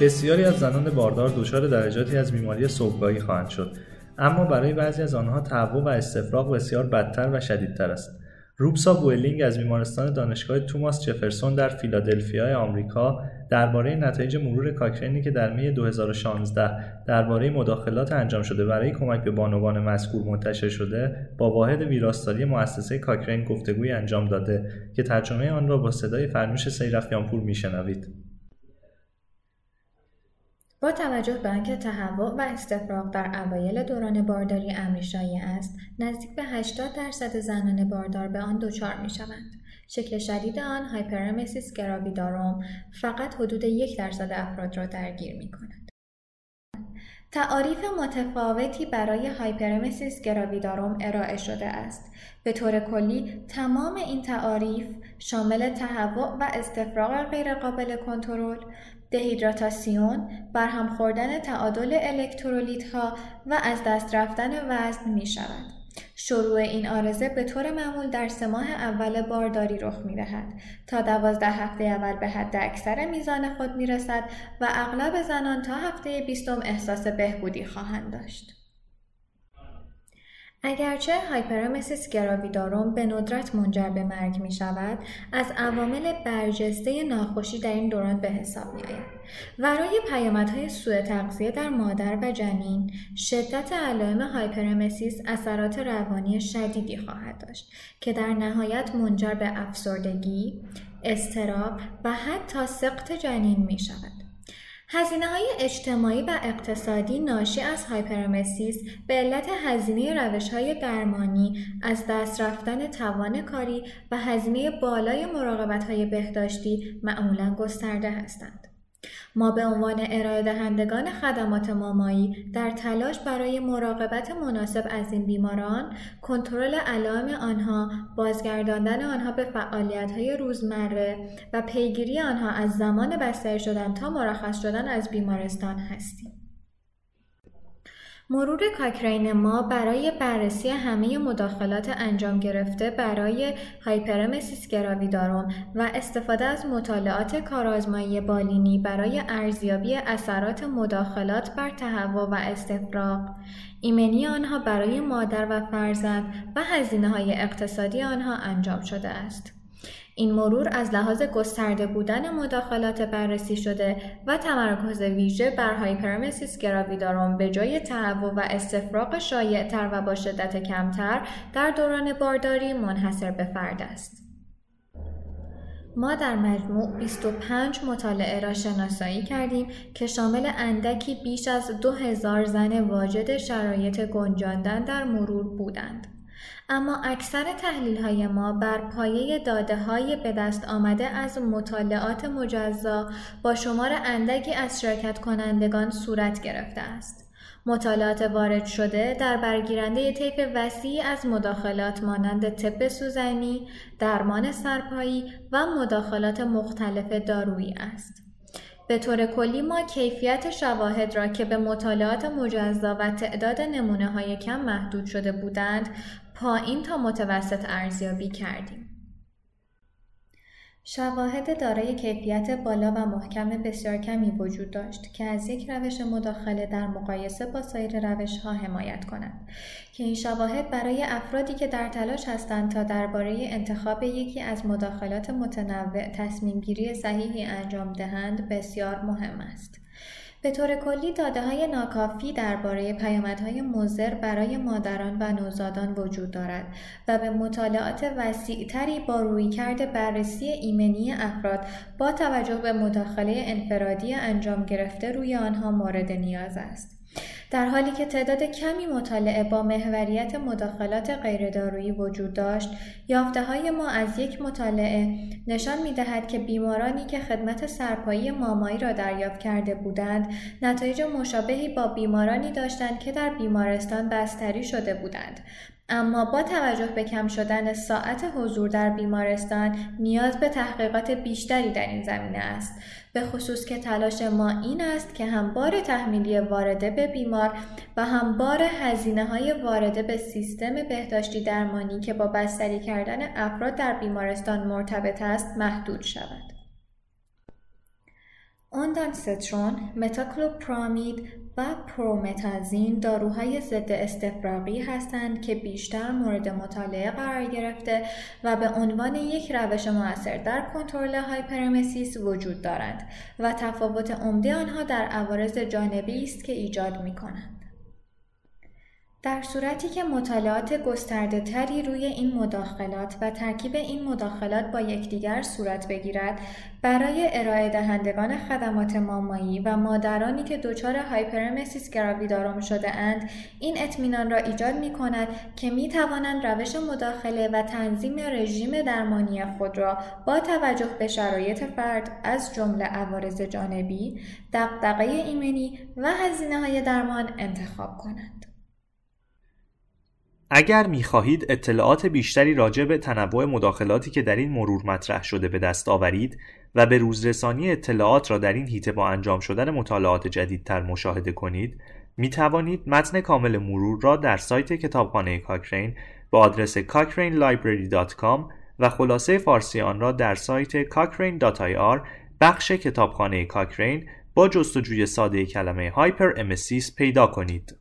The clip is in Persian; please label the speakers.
Speaker 1: بسیاری از زنان باردار دچار درجاتی از بیماری صبحگاهی خواهند شد. اما برای بعضی از آنها تهوع و استفراغ بسیار بدتر و شدیدتر است. روبسا بوئلینگ از بیمارستان دانشگاه توماس جفرسون در فیلادلفیا آمریکا درباره نتایج مرور کاکرینی که در می 2016 درباره مداخلات انجام شده برای کمک به بانوان مذکور منتشر شده با واحد ویراستاری مؤسسه کاکرین گفتگویی انجام داده که ترجمه آن را با صدای فرنوش سیرفیانپور میشنوید
Speaker 2: با توجه به آنکه تهوع و استفراغ در اوایل دوران بارداری امری شایع است نزدیک به 80 درصد زنان باردار به آن دچار می شوند شکل شدید آن hyperemesis gravidarum فقط حدود یک درصد افراد را درگیر می کند. تعاریف متفاوتی برای hyperemesis gravidarum ارائه شده است. به طور کلی تمام این تعاریف شامل تهوع و استفراغ غیرقابل کنترل، دهیدراتاسیون، برهم خوردن تعادل الکترولیت ها و از دست رفتن وزن می شود. شروع این آرزه به طور معمول در سه ماه اول بارداری رخ می دهد تا دوازده هفته اول به حد اکثر میزان خود می رسد و اغلب زنان تا هفته بیستم احساس بهبودی خواهند داشت. اگرچه هایپرمسیس گراویداروم به ندرت منجر به مرگ می شود، از عوامل برجسته ناخوشی در این دوران به حساب می آید. ورای پیامدهای سوء تغذیه در مادر و جنین، شدت علائم hyperemesis اثرات روانی شدیدی خواهد داشت که در نهایت منجر به افسردگی، اضطراب و حتی سقط جنین می شود. هزینه های اجتماعی و اقتصادی ناشی از hyperemesis به علت هزینه روش های درمانی از دست رفتن توان کاری و هزینه بالای مراقبت های بهداشتی معمولا گسترده هستند. ما به عنوان ارائه دهندگان خدمات مامایی در تلاش برای مراقبت مناسب از این بیماران، کنترل علائم آنها، بازگرداندن آنها به فعالیت های روزمره و پیگیری آنها از زمان بستری شدن تا مرخص شدن از بیمارستان هستیم. مرور کاکرین ما برای بررسی همه مداخلات انجام گرفته برای hyperemesis gravidarum و استفاده از مطالعات کارآزمایی بالینی برای ارزیابی اثرات مداخلات بر تهوع و استفراغ ایمنی آنها برای مادر و فرزند و هزینه های اقتصادی آنها انجام شده است. این مرور از لحاظ گسترده بودن مداخلات بررسی شده و تمرکز ویژه بر hyperemesis gravidarum به جای تهوع و استفراغ شایعتر و با شدت کمتر در دوران بارداری منحصر به فرد است. ما در مجموع 25 مطالعه را شناسایی کردیم که شامل اندکی بیش از 2000 زن واجد شرایط گنجاندن در مرور بودند. اما اکثر تحلیل های ما بر پایه داده های به دست آمده از مطالعات مجزا با شمار اندکی از شرکت کنندگان صورت گرفته است. مطالعات وارد شده در برگیرنده طیف وسیعی از مداخلات مانند طب سوزنی، درمان سرپایی و مداخلات مختلف دارویی است. به طور کلی ما کیفیت شواهد را که به مطالعات مجزا و تعداد نمونه های کم محدود شده بودند پایین تا متوسط ارزیابی کردیم. شواهد دارای کیفیت بالا و محکم بسیار کمی وجود داشت که از یک روش مداخله در مقایسه با سایر روش ها حمایت کنند که این شواهد برای افرادی که در تلاش هستند تا درباره انتخاب یکی از مداخلات متنوع تصمیم گیری صحیحی انجام دهند بسیار مهم است. به طور کلی داده های ناکافی درباره پیامدهای مضر برای مادران و نوزادان وجود دارد و به مطالعات وسیعتری با رویکرد بررسی ایمنی افراد با توجه به مداخله انفرادی انجام گرفته روی آنها مورد نیاز است. در حالی که تعداد کمی مطالعه با محوریت مداخلات غیردارویی وجود داشت یافته های ما از یک مطالعه نشان می دهد که بیمارانی که خدمت سرپایی مامایی را دریافت کرده بودند نتایج مشابهی با بیمارانی داشتند که در بیمارستان بستری شده بودند. اما با توجه به کم شدن ساعت حضور در بیمارستان نیاز به تحقیقات بیشتری در این زمینه است. به خصوص که تلاش ما این است که هم بار تحمیلی وارده به بیمار و هم بار هزینه های وارده به سیستم بهداشتی درمانی که با بستری کردن افراد در بیمارستان مرتبط است محدود شود. اوندانسترون، متاکلوپرامید و پرومتازین داروهای ضد استفراغی هستند که بیشتر مورد مطالعه قرار گرفته و به عنوان یک روش موثر در کنترل hyperemesis وجود دارند و تفاوت عمده آنها در عوارض جانبی است که ایجاد می کنند. در صورتی که مطالعات گسترده تری روی این مداخلات و ترکیب این مداخلات با یکدیگر صورت بگیرد برای ارائه دهندگان خدمات مامایی و مادرانی که دچار hyperemesis gravidarum شده اند این اطمینان را ایجاد می کند که می توانند روش مداخله و تنظیم رژیم درمانی خود را با توجه به شرایط فرد از جمله عوارض جانبی، دقدقه ایمنی و هزینه های درمان انتخاب کنند.
Speaker 1: اگر می خواهید اطلاعات بیشتری راجع به تنوع مداخلاتی که در این مرور مطرح شده به دست آورید و به روزرسانی اطلاعات را در این هیته با انجام شدن مطالعات جدیدتر مشاهده کنید می توانید متن کامل مرور را در سایت کتابخانه کاکرین با آدرس cochranelibrary.com و خلاصه فارسی آن را در سایت cochrane.ir بخش کتابخانه کاکرین با جستجوی ساده کلمه هایپر امسیس پیدا کنید.